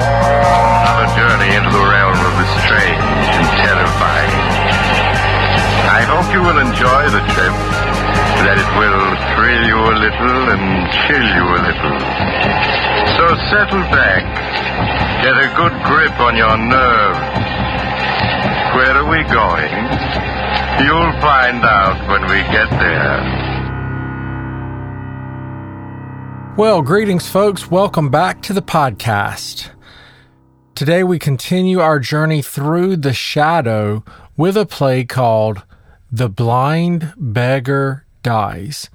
Another journey into the realm of the strange and terrifying. I hope you will enjoy the trip, that it will thrill you a little and chill you a little. So settle back, get a good grip on your nerves. Where are we going? You'll find out when we get there. Well, greetings, folks. Welcome back to the podcast. Today we continue our journey through the shadow with a play called The Blind Beggar Dies.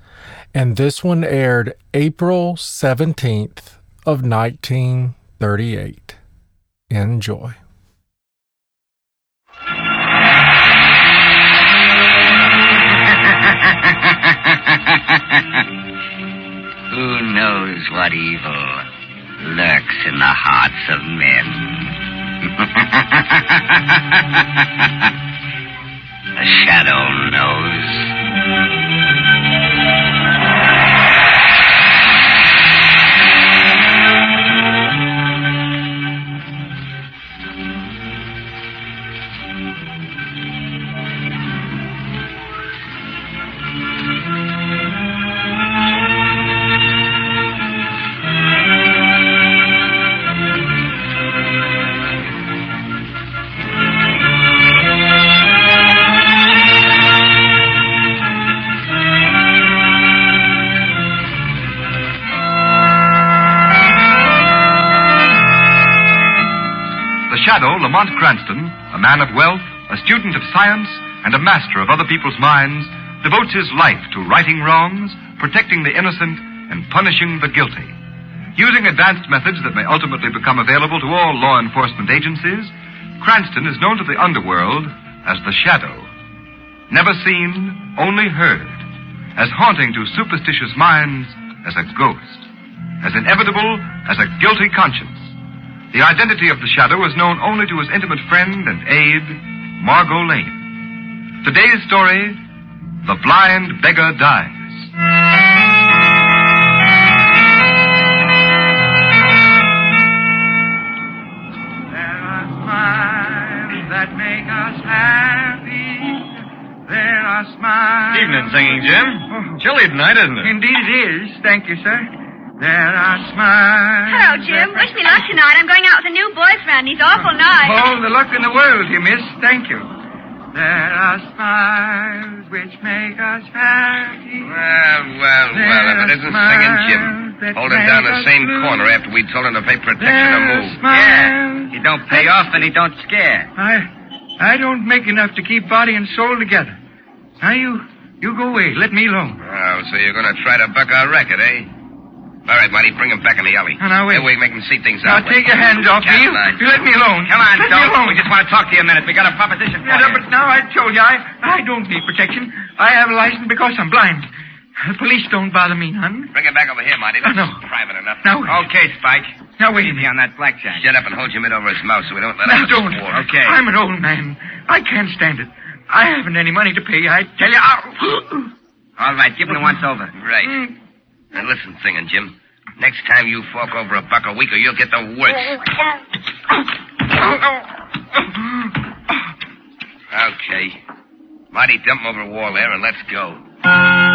And this one aired April 17th of 1938. Enjoy. Who knows what evil lurks in the hearts of men? the shadow knows. Lamont Cranston, a man of wealth, a student of science, and a master of other people's minds, devotes his life to righting wrongs, protecting the innocent, and punishing the guilty. Using advanced methods that may ultimately become available to all law enforcement agencies, Cranston is known to the underworld as the Shadow. Never seen, only heard, as haunting to superstitious minds as a ghost, as inevitable as a guilty conscience. The identity of the shadow is known only to his intimate friend and aide, Margot Lane. Today's story The Blind Beggar Dies. There are smiles that make us happy. There are smiles. Evening singing, Jim. Oh. Chilly tonight, isn't it? Indeed it is. Thank you, sir. There are smiles. Hello, Jim. Wish me luck tonight. I'm going out with a new boyfriend. He's awful nice. All the luck in the world, you miss. Thank you. There are smiles which make us happy. Well, well, well, if it isn't singing Jim. Holding down the same corner after we told him to pay protection or move. Yeah. He don't pay off and he don't scare. I, I don't make enough to keep body and soul together. Now you, you go away. Let me alone. Oh, so you're going to try to buck our record, eh? All right, Marty, bring him back in the alley. Now, now, wait. That way we can see things Now out. take your hands off me. You, Caroline. you let me alone. Come on, let me don't. alone. We just want to talk to you a minute. We got a proposition for Yeah, you. but now I told you I, I don't need protection. I have a license because I'm blind. The police don't bother me none. Bring it back over here, Marty. Oh, no. private enough. Now, wait. Okay, Spike. Now, wait a Easy minute. on that blackjack. Shut up and hold your mitt over his mouth so we don't let him. Now, out don't. a swore. Okay. I'm an old man. I can't stand it. I haven't any money to pay. I tell you. Ow. All right, give him the once over. Right. Mm. Now listen, singing Jim. Next time you fork over a buck a week or you'll get the works. Okay. Marty, dump him over a wall there and let's go.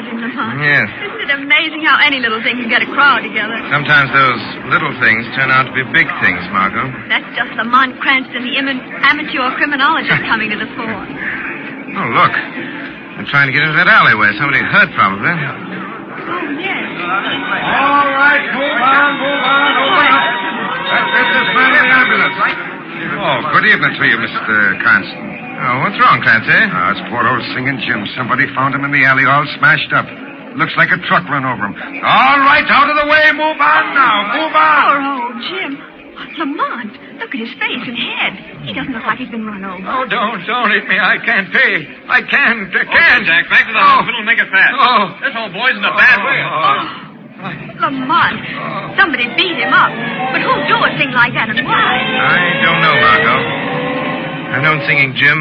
Crowd gathering, Lamont. Yes. Isn't it amazing how any little thing can get a crowd together? Sometimes those little things turn out to be big things, Margot. That's just Lamont Cranston, the im- amateur criminologist, coming to the fore. Oh, look. They're trying to get into that alleyway. Somebody hurt, probably. Oh, yes. All right, move on, move on, open up. That's businessman in the ambulance. Oh, good evening to you, Mr. Cranston. Oh, what's wrong, Clancy? Ah, it's poor old singing Jim. Somebody found him in the alley all smashed up. Looks like a truck run over him. All right, out of the way. Move on now. Move on. Poor old Jim. Lamont, look at his face and head. He doesn't look like he's been run over. Oh, don't, don't hit me. I can't pay. I can't. I can't. Jack, back to the Oh. hospital and make it fast. Oh. This old boy's in a bad way. Oh. Lamont, somebody beat him up. But who'd do a thing like that and why? I don't know, Margot. I've known Singing Jim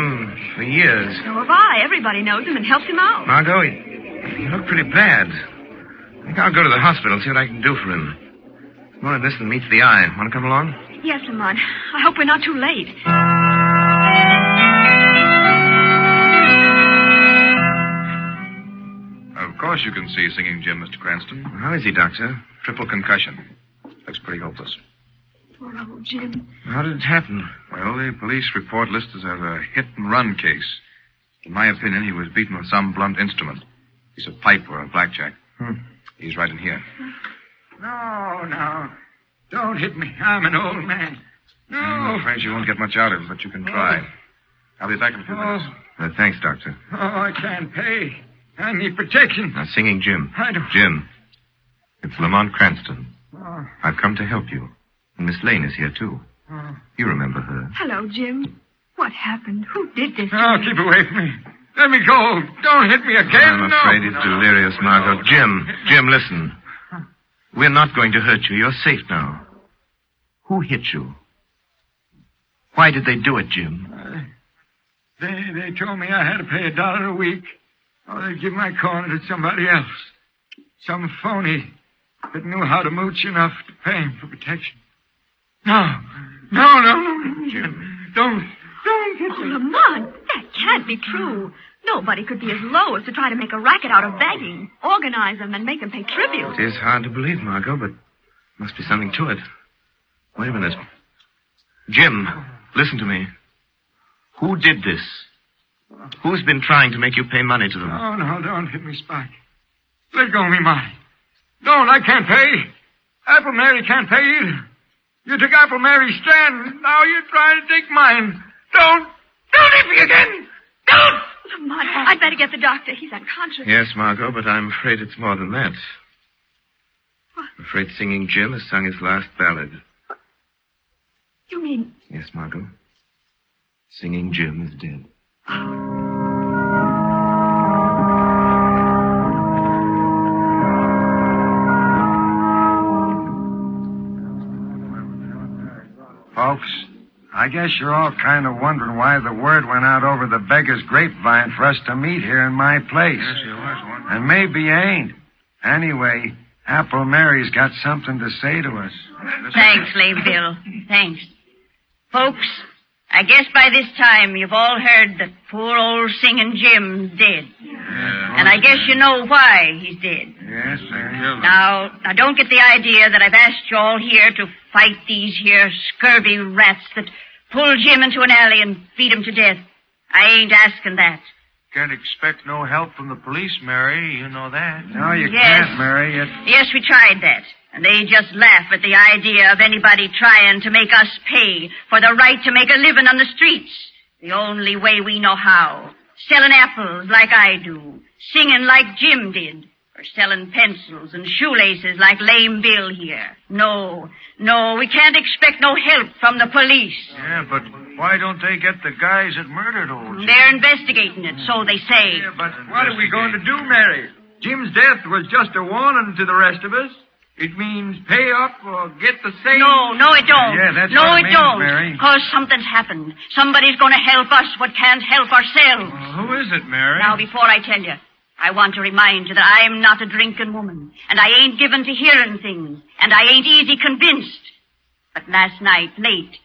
for years. So have I. Everybody knows him and helps him out. Margot, he, he looked pretty bad. I think I'll go to the hospital and see what I can do for him. More of this than meets the eye. Want to come along? Yes, Lamont. I hope we're not too late. Of course you can see Singing Jim, Mr. Cranston. How is he, Doctor? Triple concussion. Looks pretty hopeless. Poor old Jim. How did it happen? Well, the police report lists it as a hit and run case. In my opinion, he was beaten with some blunt instrument. Piece of pipe or a blackjack. Hmm. He's right in here. No, no. Don't hit me. I'm an old man. I'm No. afraid you won't get much out of him, but you can try. I'll be back in a few minutes. Oh, Uh, thanks, Doctor. oh, I can't pay. I need protection. Now, Singing Jim. I don't. Jim, it's Lamont Cranston. Oh, I've come to help you. And Miss Lane is here, too. oh. You remember her. Hello, Jim. What happened? Who did this? Oh, keep away from me. Let me go. Don't hit me again. I'm no. afraid he's delirious, Margot. Jim, Jim, listen. We're not going to hurt you. You're safe now. Who hit you? Why did they do it, Jim? Uh, they they told me I had to pay a dollar a week, or they'd give my corner to somebody else. Some phony that knew how to mooch enough to pay him for protection. No, no, no, no, Jim. Don't, don't hit Oh. Lamont, that can't be true. Nobody could be as low as to try to make a racket out of begging, organize them, and make them pay tribute. It is hard to believe, Margot, but must be something to it. Wait a minute. Jim, listen to me. Who did this? Who's been trying to make you pay money to them? No, no, don't hit me, Spike. Let go of me, Marty. Don't, I can't pay. Apple Mary can't pay either. You took Apple Mary's stand. Now you're trying to take mine. Don't, don't hit me again. Don't. Lamont, I'd better get the doctor. He's unconscious. Yes, Margot, but I'm afraid it's more than that. I'm afraid Singing Jim has sung his last ballad. You mean Yes, Margot. Singing Jim is dead. Oh. Folks, I guess you're all kind of wondering why the word went out over the beggar's grapevine for us to meet here in my place. Yes, it was. And maybe you ain't. Anyway, Apple Mary's got something to say to us. Thanks, Slave Bill. Thanks. Folks, I guess by this time you've all heard that poor old singing Jim's dead. And I guess you know why he's dead. Yes, I sir. Now, now don't get the idea that I've asked you all here to fight these here scurvy rats that pull Jim into an alley and feed him to death. I ain't asking that. Can't expect no help from the police, Mary. You know that. No, you Yes. can't, Mary. It... Yes, we tried that. And they just laugh at the idea of anybody trying to make us pay for the right to make a living on the streets. The only way we know how. Selling apples like I do. Singing like Jim did. Or selling pencils and shoelaces like lame Bill here. No, no, we can't expect no help from the police. Yeah, but why don't they get the guys that murdered old Jim? They're investigating it, so they say. Yeah, But what are we going to do, Mary? Jim's death was just a warning to the rest of us. It means pay up or get the same. No, no, it don't. Yeah, that's no, what it it means, don't. Mary. Because something's happened. Somebody's going to help us what can't help ourselves. Who is it, Mary? Now, before I tell you, I want to remind you that I am not a drinking woman, and I ain't given to hearing things, and I ain't easy convinced. But last night, late,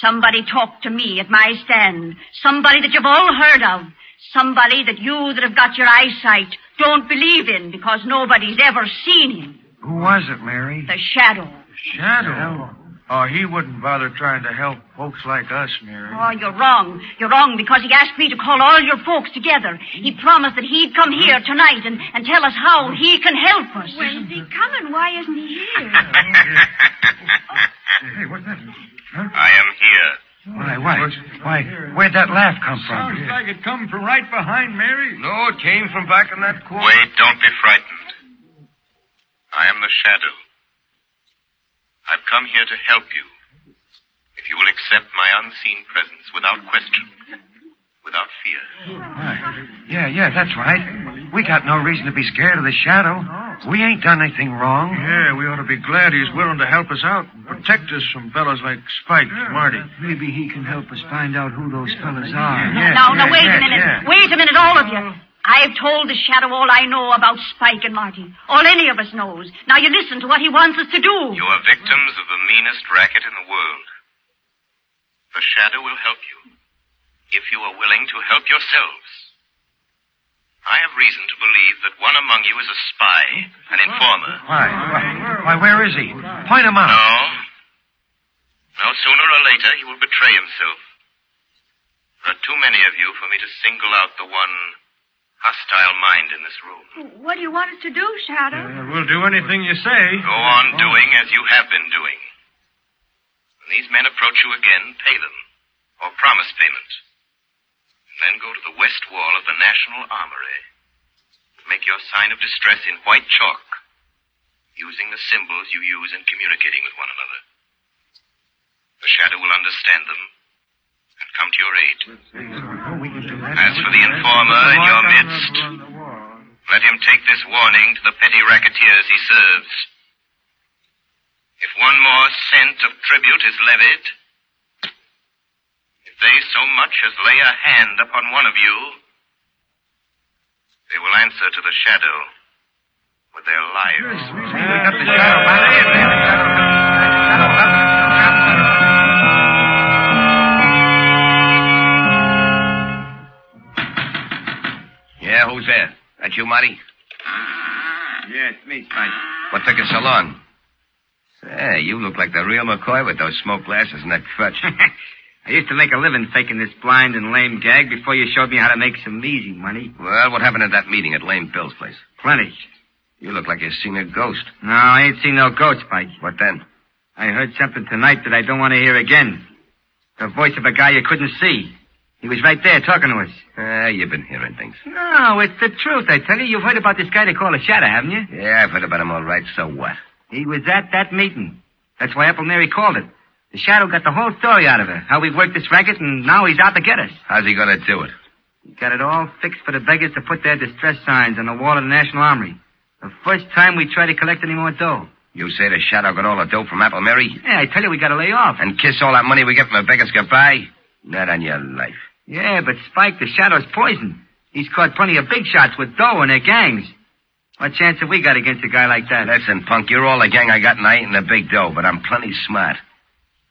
somebody talked to me at my stand. Somebody that you've all heard of. Somebody that you that have got your eyesight don't believe in because nobody's ever seen him. Who was it, Mary? The shadow. Shadow. Oh, he wouldn't bother trying to help folks like us, Mary. Oh, you're wrong. You're wrong because he asked me to call all your folks together. He promised that he'd come here hmm? tonight and, and tell us how he hmm? can help us. When's he coming? Why isn't he here? Hey, what's that? I am here. Why, why, why, where'd that laugh come from? Sounds like it come from right behind Mary. No, it came from back in that corner. Wait, don't be frightened. I am the shadow. I've come here to help you. If you will accept my unseen presence without question, without fear. Why? Yeah, yeah, that's right. We got no reason to be scared of the shadow. We ain't done anything wrong. Yeah, we ought to be glad he's willing to help us out and protect us from fellas like Spike, Marty. Maybe he can help us find out who those fellas are. now, now, wait a minute. Wait a minute, all of you. I've told the shadow all I know about Spike and Marty. All any of us knows. Now you listen to what he wants us to do. You are victims of the meanest racket in the world. The shadow will help you if you are willing to help yourselves. I have reason to believe that one among you is a spy, an informer. Why? Why, why where is he? Point him out. No. No, sooner or later he will betray himself. There are too many of you for me to single out the one hostile mind in this room. What do you want us to do, Shadow? Uh, we'll do anything you say. Go on doing as you have been doing. When these men approach you again, pay them, or promise payment. And then go to the west wall of the National Armory. Make your sign of distress in white chalk, using the symbols you use in communicating with one another. The shadow will understand them and come to your aid. As for the informer in your midst, let him take this warning to the petty racketeers he serves. If one more cent of tribute is levied, if they so much as lay a hand upon one of you, they will answer to the shadow with their lives. Yeah, who's there? That you, Marty? Yeah, it's me, Spike. What took you so long? Say, you look like the real McCoy with those smoke glasses and that crutch. I used to make a living faking this blind and lame gag before you showed me how to make some easy money. well, what happened at that meeting at Lame Bill's place? Plenty. You look like you've seen a ghost. No, I ain't seen no ghost, Spike. What then? I heard something tonight that I don't want to hear again. The voice of a guy you couldn't see. He was right there talking to us. Ah, you've been hearing things. No, it's the truth, I tell you. You've heard about this guy they call a shadow, haven't you? Yeah, I've heard about him all right, so what? He was at that meeting. That's why Apple Mary called it. The shadow got the whole story out of her. How we've worked this racket, and now he's out to get us. How's he gonna do it? He got it all fixed for the beggars to put their distress signs on the wall of the National Armory. The first time we try to collect any more dough. You say the shadow got all the dough from Apple Mary? Yeah, I tell you, we gotta lay off. And kiss all that money we get from the beggars goodbye? Not on your life. Yeah, but Spike, the shadow's poison. He's caught plenty of big shots with dough and their gangs. What chance have we got against a guy like that? Listen, punk, you're all the gang I got, and I ain't in the big dough, but I'm plenty smart.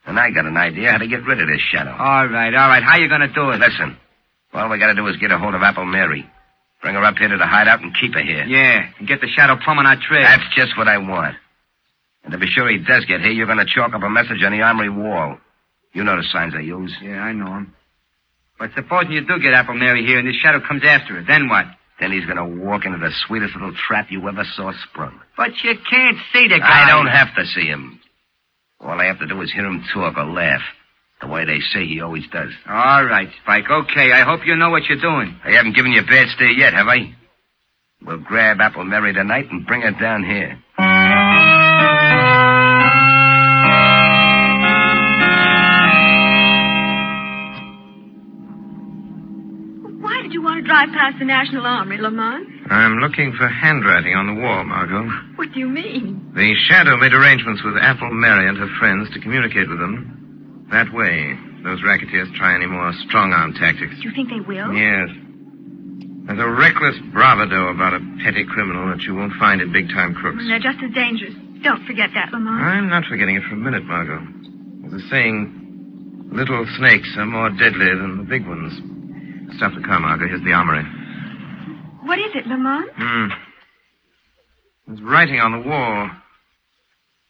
And I got an idea how to get rid of this shadow. All right, all right. How you gonna do it? Listen, all we gotta do is get a hold of Apple Mary. Bring her up here to the hideout and keep her here. Yeah, and get the shadow plumb on our trail. That's just what I want. And to be sure he does get here, you're gonna chalk up a message on the armory wall. You know the signs I use. Yeah, I know him. But supposing you do get Apple Mary here and this shadow comes after her, then what? Then he's gonna walk into the sweetest little trap you ever saw sprung. But you can't see the guy. I don't have to see him. All I have to do is hear him talk or laugh. The way they say he always does. All right, Spike. Okay, I hope you know what you're doing. I haven't given you a bad steer yet, have I? We'll grab Apple Mary tonight and bring her down here. Why did you want to drive past the National Armory, Lamont? I'm looking for handwriting on the wall, Margot. What do you mean? The Shadow made arrangements with Apple Mary and her friends to communicate with them. That way, those racketeers try any more strong arm tactics. Do you think they will? Yes. There's a reckless bravado about a petty criminal that you won't find in big time crooks. Mm, they're just as dangerous. Don't forget that, Lamont. I'm not forgetting it for a minute, Margot. There's a saying, little snakes are more deadly than the big ones. Stop the car, Margot. Here's the armory. What is it, Lamont? Hmm. There's writing on the wall.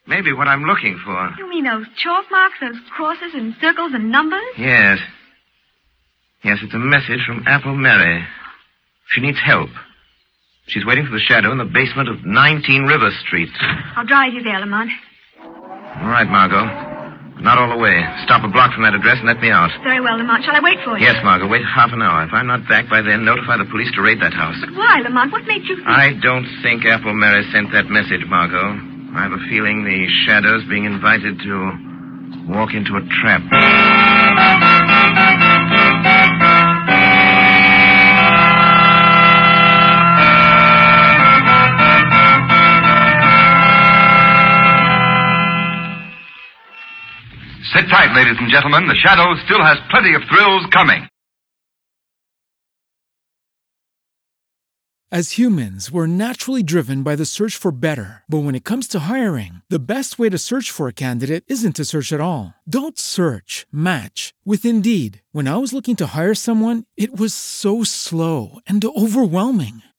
Maybe what I'm looking for. You mean those chalk marks, those crosses and circles and numbers? Yes. Yes, it's a message from Apple Mary. She needs help. She's waiting for the shadow in the basement of 19 River Street. I'll drive you there, Lamont. All right, Margot. Not all the way. Stop a block from that address and let me out. Very well, Lamont. Shall I wait for you? Yes, Margot. Wait half an hour. If I'm not back by then, notify the police to raid that house. But why, Lamont? What made you think... I don't think Apple Mary sent that message, Margot. I have a feeling the shadow's being invited to walk into a trap. Sit tight, ladies and gentlemen. The Shadow still has plenty of thrills coming. As humans, we're naturally driven by the search for better. But when it comes to hiring, the best way to search for a candidate isn't to search at all. Don't search, match with Indeed. When I was looking to hire someone, it was so slow and overwhelming.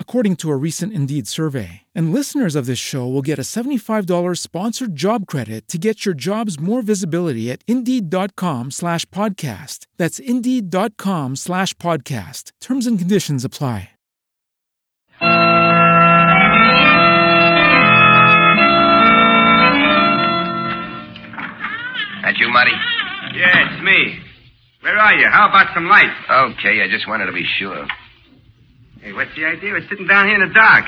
according to a recent Indeed survey. And listeners of this show will get a $75 sponsored job credit to get your jobs more visibility at Indeed.com slash podcast. That's Indeed.com slash podcast. Terms and conditions apply. That you, Marty? Yeah, it's me. Where are you? How about some light? Okay, I just wanted to be sure. Hey, what's the idea? We're sitting down here in the dark.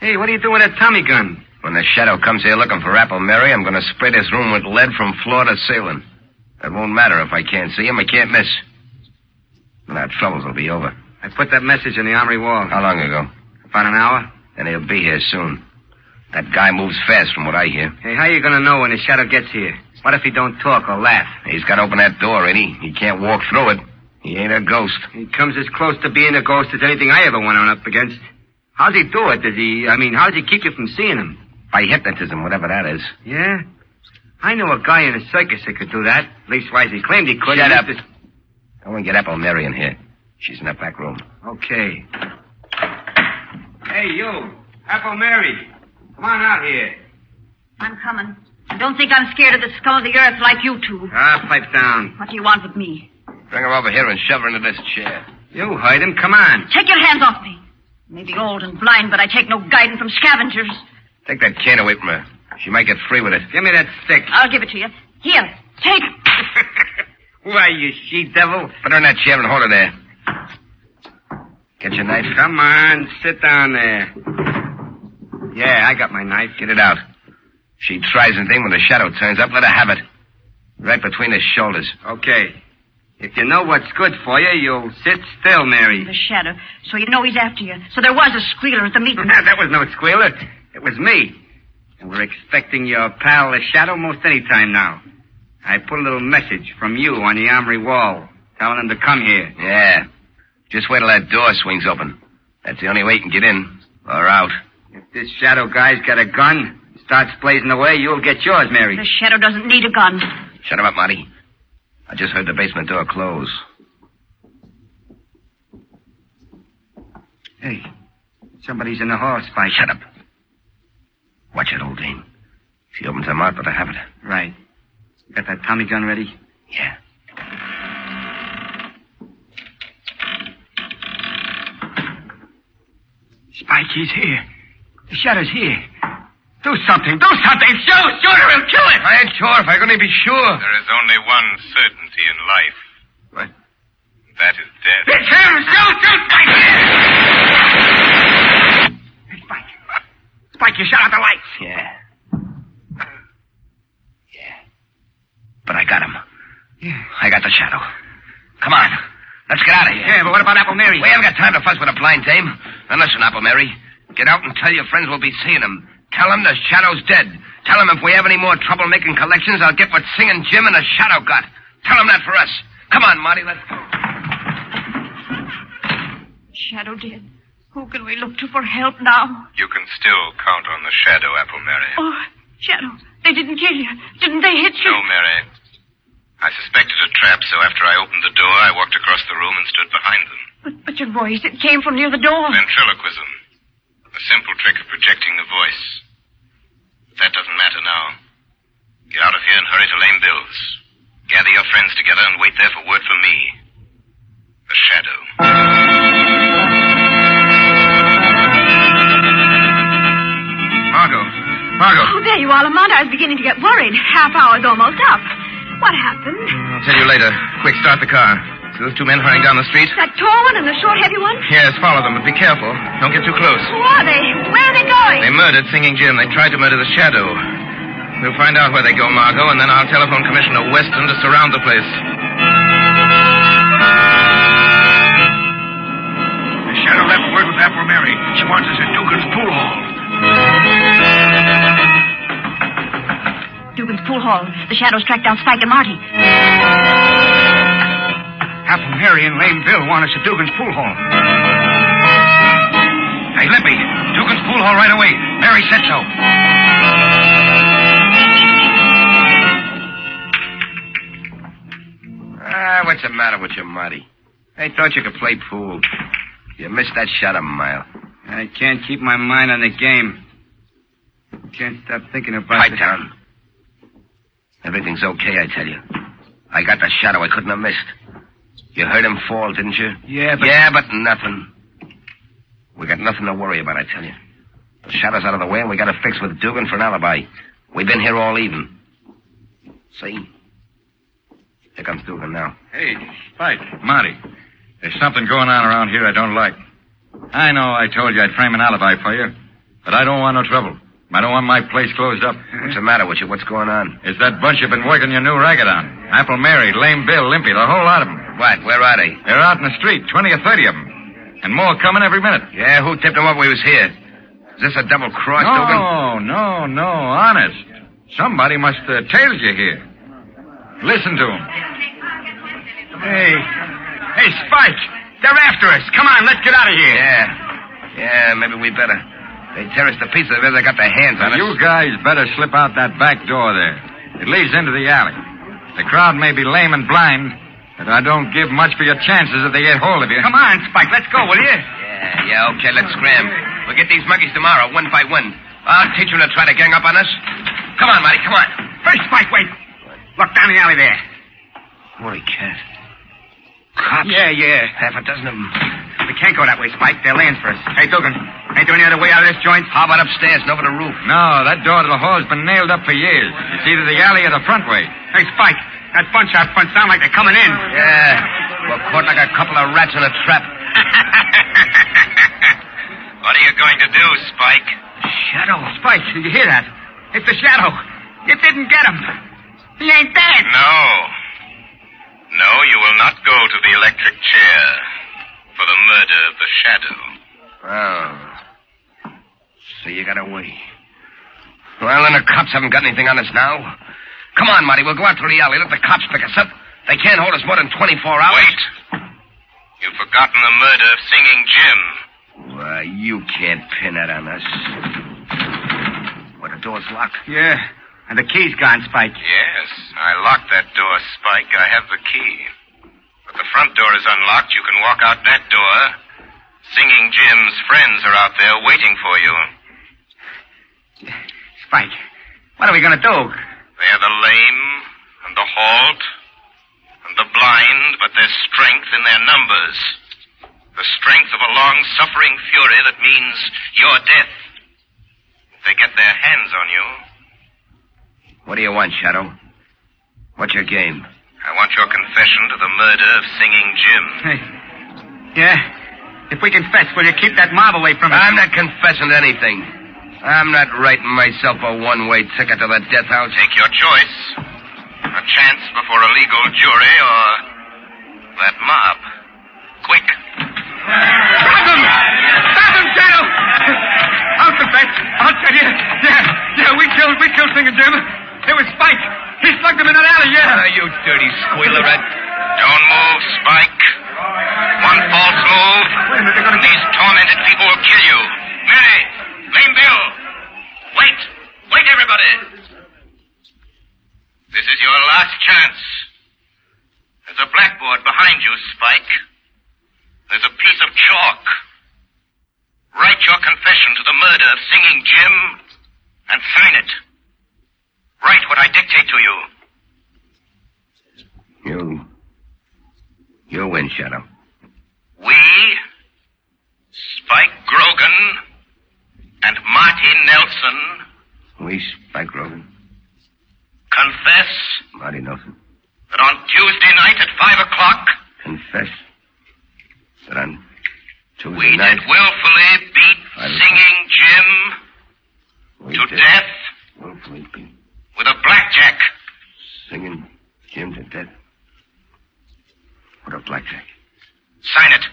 Hey, what are you doing with that Tommy gun? When the shadow comes here looking for Apple Mary, I'm going to spray this room with lead from floor to ceiling. It won't matter if I can't see him. I can't miss. And our troubles will be over. I put that message in the armory wall. How long ago? About an hour. Then he'll be here soon. That guy moves fast from what I hear. Hey, how are you gonna know when the shadow gets here? What if he don't talk or laugh? He's got to open that door, ain't he? He can't walk through it. He ain't a ghost. He comes as close to being a ghost as anything I ever went on up against. How's he do it? Does he, I mean, how does he keep you from seeing him? By hypnotism, whatever that is. Yeah? I know a guy in a circus that could do that. Leastwise, he claimed he could. Shut He up. used to- Go and get Apple Mary in here. She's in that back room. Okay. Hey, you. Apple Mary. Come on out here. I'm coming. I don't think I'm scared of the scum of the earth like you two. Ah, pipe down. What do you want with me? Bring her over here and shove her into this chair. You heard him. Come on. Take your hands off me. may be old and blind, but I take no guidance from scavengers. Take that can away from her. She might get free with it. Give me that stick. I'll give it to you. Here, take it. Why, you she devil? Put her in that chair and hold her there. Get your knife. Come on, sit down there. Yeah, I got my knife. Get it out. She tries anything when the shadow turns up, let her have it. Right between the shoulders. Okay. If you know what's good for you, you'll sit still, Mary. The shadow. So you know he's after you. So there was a squealer at the meeting. that was no squealer. It was me. And we're expecting your pal, the shadow, most any time now. I put a little message from you on the armory wall, telling him to come here. Yeah. Just wait till that door swings open. That's the only way you can get in. Or out. If this shadow guy's got a gun, starts blazing away, you'll get yours, Mary. The shadow doesn't need a gun. Shut him up, Marty. I just heard the basement door close. Hey, somebody's in the hall, Spike. Shut up. Watch it, old dame. She opens her mouth, but I have it. Right. You got that Tommy gun ready? Yeah. Spike, he's here. The shadow's here. Do something. Do something. Shoot. Shoot or he'll kill it. I ain't sure if I can only be sure. There is only one certainty in life. What? That is death. It's him. Shoot. Shoot. Spike. Hey, Spike. Spike, you shut out the lights. Yeah. Yeah. But I got him. Yeah. I got the shadow. Come on. Let's get out of here. Yeah, but what about Apple Mary? We haven't got time to fuss with a blind dame. And listen, Apple Mary. Get out and tell your friends we'll be seeing him. Tell them the shadow's dead. Tell them if we have any more trouble making collections, I'll get what Singing Jim and the shadow got. Tell them that for us. Come on, Marty, let's go. Shadow dead. Who can we look to for help now? You can still count on the shadow, Apple Mary. Oh, Shadow, they didn't kill you. Didn't they hit you? No, Mary. I suspected a trap, so after I opened the door, I walked across the room and stood behind them. But, but your voice, it came from near the door. Ventriloquism. A simple trick of projecting the voice. But that doesn't matter now. Get out of here and hurry to Lame Bill's. Gather your friends together and wait there for word from me. The Shadow. Margot. Margot. Oh, there you are, Lamont. I was beginning to get worried. Half hour's almost up. What happened? I'll tell you later. Quick, start the car. See those two men hurrying down the street? That tall one and the short, heavy one? Yes, follow them, but be careful. Don't get too close. Who are they? Where are they going? They murdered Singing Jim. They tried to murder the Shadow. We'll find out where they go, Margot, and then I'll telephone Commissioner Weston to surround the place. The shadow left word with Apple Mary. She wants us at Dugan's pool hall. Dugan's pool hall. The shadows tracked down Spike and Marty. Apple Mary and Lame Bill want us at Dugan's pool hall. Hey, Lippy. Dugan's pool hall right away. Mary said so. Ah, what's the matter with you, Marty? I thought you could play pool. You missed that shot a mile. I can't keep my mind on the game. Can't stop thinking about Pipe it. down. Everything's okay, I tell you. I got the shadow I couldn't have missed. You heard him fall, didn't you? Yeah, but... Yeah, but nothing. We got nothing to worry about, I tell you. The shadow's out of the way, and we got to fix with Dugan for an alibi. We've been here all even. See? Here comes Dugan now. Hey, Spike. Marty. There's something going on around here I don't like. I know I told you I'd frame an alibi for you, but I don't want no trouble. I don't want my place closed up. What's the matter with you? What's going on? It's that bunch you've been working your new racket on. Apple Mary, Lame Bill, Limpy, the whole lot of them. What? Where are they? They're out in the street, 20 or 30 of them. And more coming every minute. Yeah, who tipped them up we was here? Is this a double cross, Dugan? No, no, no, honest. Somebody must have tailed you here. Listen to him. Hey, hey, Spike, they're after us. Come on, let's get out of here. Yeah. Yeah, maybe we better. They tear us to pieces if they got their hands on us. You guys better slip out that back door there. It leads into the alley. The crowd may be lame and blind, but I don't give much for your chances if they get hold of you. Come on, Spike, let's go, will you? Yeah, yeah, okay, let's scram. We'll get these monkeys tomorrow, one by one. I'll teach them to try to gang up on us. Come on, Marty, come on. First, Spike, wait. Look down the alley there. Holy cat. Cops? Yeah, yeah. Half a dozen of them. We can't go that way, Spike. They're laying for us. Hey, Dugan, ain't there any other way out of this joint? How about upstairs and over the roof? No, that door to the hall's been nailed up for years. It's either the alley or the front way. Hey, Spike, that bunch out front sound like they're coming in. Yeah. We're caught like a couple of rats in a trap. What are you going to do, Spike? Shadow. Spike, did you hear that? It's the Shadow. You didn't get him. He ain't dead. No. No, you will not go to the electric chair for the murder of the Shadow. Oh. So you got away. Well, then the cops haven't got anything on us now. Come on, Marty. We'll go out to the alley. Let the cops pick us up. They can't hold us more than 24 hours. Wait. You've forgotten the murder of Singing Jim. Why, you can't pin that on us. Well, the door's locked. Yeah. And the key's gone, Spike. Yes, I locked that door, Spike. I have the key. But the front door is unlocked. You can walk out that door. Singing Jim's friends are out there waiting for you. Spike, what are we going to do? They're the lame and the halt and the blind, but there's strength in their numbers. The strength of a long suffering fury that means your death. If they get their hands on you, What do you want, Shadow? What's your game? I want your confession to the murder of Singing Jim. Hey. Yeah? If we confess, will you keep that mob away from us? I'm not confessing to anything. I'm not writing myself a one-way ticket to the death house. Take your choice. A chance before a legal jury or that mob. Quick. Stop him! Stop him, Shadow! I'll confess. I'll tell you. Yeah, yeah, we killed, we killed Singer Jim. It was Spike. He slugged him in that alley, yeah. Ah, you dirty squealer. Red. Don't move, Spike. One false move. and These tormented people will kill you. Mary, Lame Bill. Wait. Wait, everybody. This is your last chance. There's a blackboard behind you, Spike. There's a piece of chalk. Write your confession to the murder of Singing Jim and sign it. Write what I dictate to you. You. You win, Shadow. We, Spike Grogan, and Marty Nelson We, Spike Rogan. confess Marty Nelson. that on Tuesday night at five o'clock, Confess that on Tuesday we night. did willfully beat Singing Jim we to did death willfully beat with a blackjack. Singing Jim to death. What a blackjack. Sign it.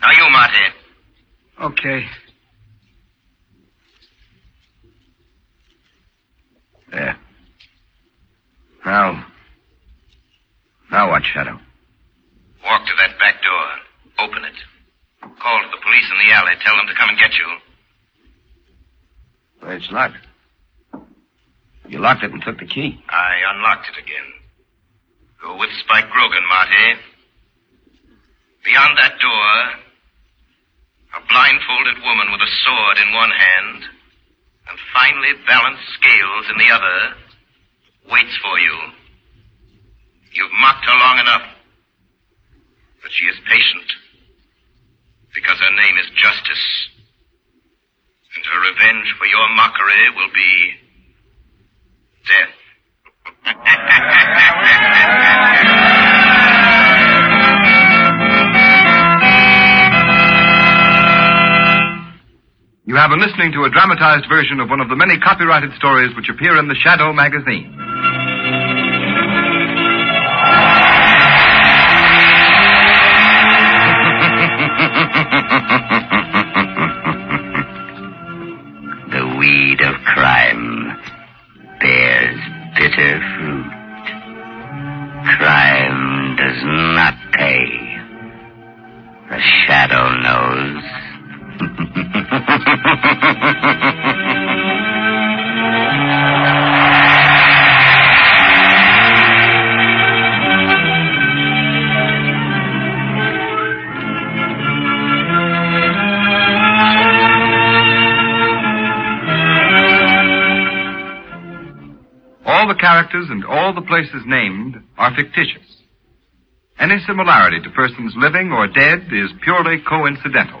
Now you, Marty. Okay. There. Now. Now what, Shadow? Walk to that back door. Open it. Call to the police in the alley. Tell them to come and get you. Well, it's locked. You locked it and took the key. I unlocked it again. Go with Spike Grogan, Marty. Beyond that door, a blindfolded woman with a sword in one hand and finely balanced scales in the other waits for you. You've mocked her long enough, but she is patient because her name is Justice. And her revenge for your mockery will be death. You have been listening to a dramatized version of one of the many copyrighted stories which appear in the Shadow magazine. All the places named are fictitious. Any similarity to persons living or dead is purely coincidental.